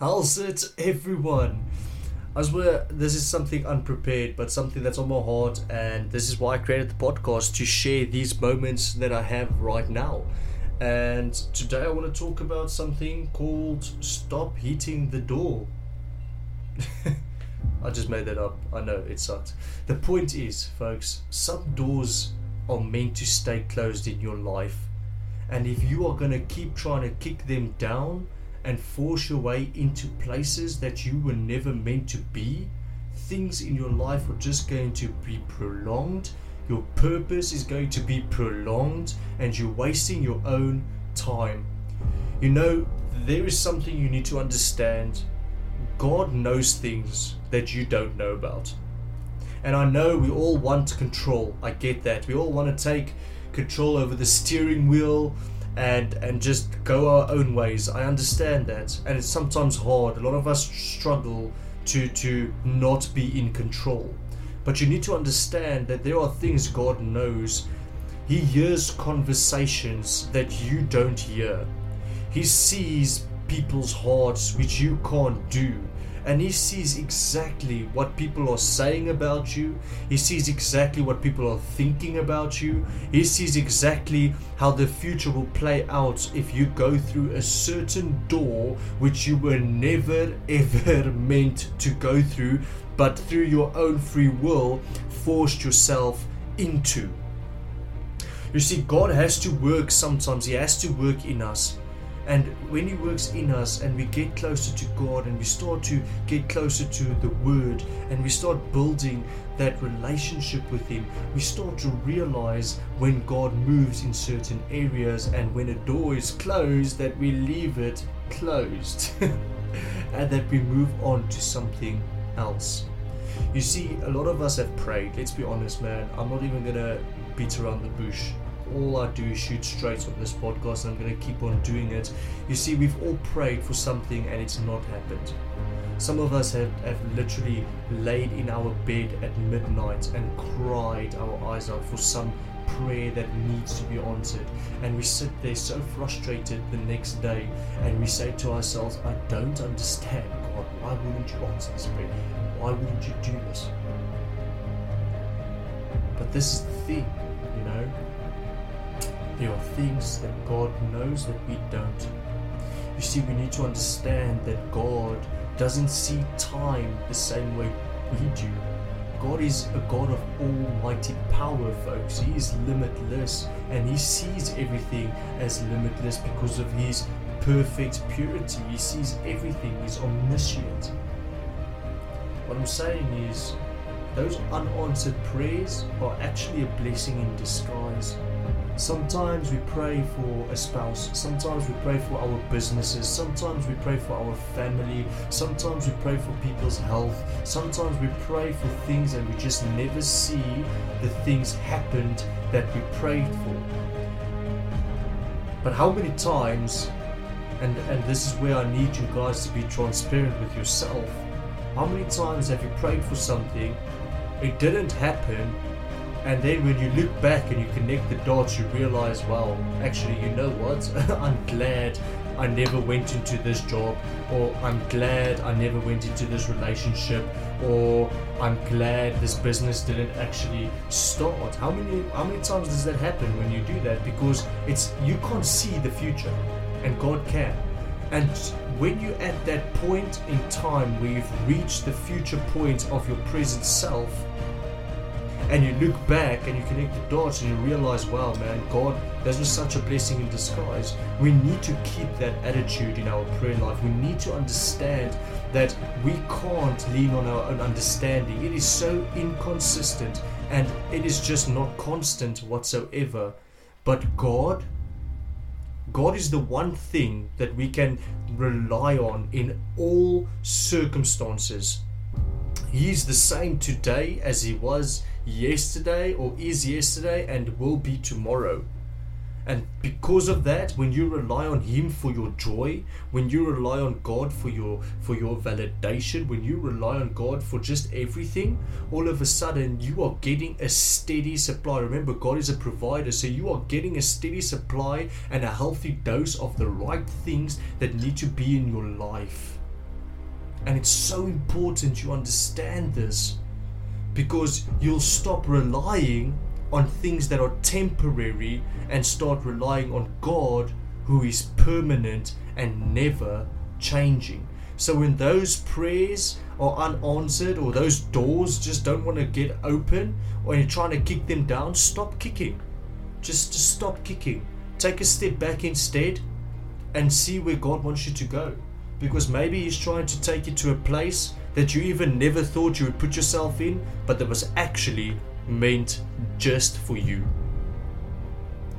It, everyone? I swear this is something unprepared, but something that's on my heart, and this is why I created the podcast to share these moments that I have right now. And today I want to talk about something called Stop Hitting the Door. I just made that up. I know it sucks. The point is, folks, some doors are meant to stay closed in your life. And if you are going to keep trying to kick them down, and force your way into places that you were never meant to be, things in your life are just going to be prolonged. Your purpose is going to be prolonged, and you're wasting your own time. You know, there is something you need to understand. God knows things that you don't know about. And I know we all want control. I get that. We all want to take control over the steering wheel and and just go our own ways. I understand that, and it's sometimes hard. A lot of us struggle to to not be in control. But you need to understand that there are things God knows. He hears conversations that you don't hear. He sees people's hearts which you can't do and he sees exactly what people are saying about you. He sees exactly what people are thinking about you. He sees exactly how the future will play out if you go through a certain door which you were never ever meant to go through, but through your own free will forced yourself into. You see, God has to work sometimes, He has to work in us and when He works in us and we get closer to God and we start to get closer to the Word and we start building that relationship with Him, we start to realize when God moves in certain areas and when a door is closed, that we leave it closed and that we move on to something else. You see, a lot of us have prayed, let's be honest, man. I'm not even gonna beat around the bush all I do is shoot straight on this podcast and I'm going to keep on doing it. You see, we've all prayed for something and it's not happened. Some of us have, have literally laid in our bed at midnight and cried our eyes out for some prayer that needs to be answered. And we sit there so frustrated the next day and we say to ourselves, I don't understand, God. Why wouldn't you answer this prayer? Why wouldn't you do this? But this is the thing, you know there are things that God knows that we don't. You see, we need to understand that God doesn't see time the same way we mm-hmm. do. God is a God of almighty power, folks. He is limitless and He sees everything as limitless because of His perfect purity. He sees everything, He's omniscient. What I'm saying is, those unanswered prayers are actually a blessing in disguise. Sometimes we pray for a spouse, sometimes we pray for our businesses, sometimes we pray for our family, sometimes we pray for people's health, sometimes we pray for things and we just never see the things happened that we prayed for. But how many times, and, and this is where I need you guys to be transparent with yourself, how many times have you prayed for something, it didn't happen, and then when you look back and you connect the dots, you realize, well, actually, you know what? I'm glad I never went into this job, or I'm glad I never went into this relationship, or I'm glad this business didn't actually start. How many how many times does that happen when you do that? Because it's you can't see the future, and God can. And when you're at that point in time where you've reached the future point of your present self, and you look back and you connect the dots and you realize, wow, man, God, that was such a blessing in disguise. We need to keep that attitude in our prayer life. We need to understand that we can't lean on our own understanding. It is so inconsistent and it is just not constant whatsoever. But God, God is the one thing that we can rely on in all circumstances. He is the same today as He was yesterday or is yesterday and will be tomorrow. And because of that, when you rely on Him for your joy, when you rely on God for your for your validation, when you rely on God for just everything, all of a sudden you are getting a steady supply. Remember, God is a provider, so you are getting a steady supply and a healthy dose of the right things that need to be in your life. And it's so important you understand this because you'll stop relying on things that are temporary and start relying on God who is permanent and never changing. So when those prayers are unanswered or those doors just don't want to get open or you're trying to kick them down, stop kicking. Just, just stop kicking. Take a step back instead and see where God wants you to go. Because maybe He's trying to take you to a place that you even never thought you would put yourself in, but that was actually meant just for you.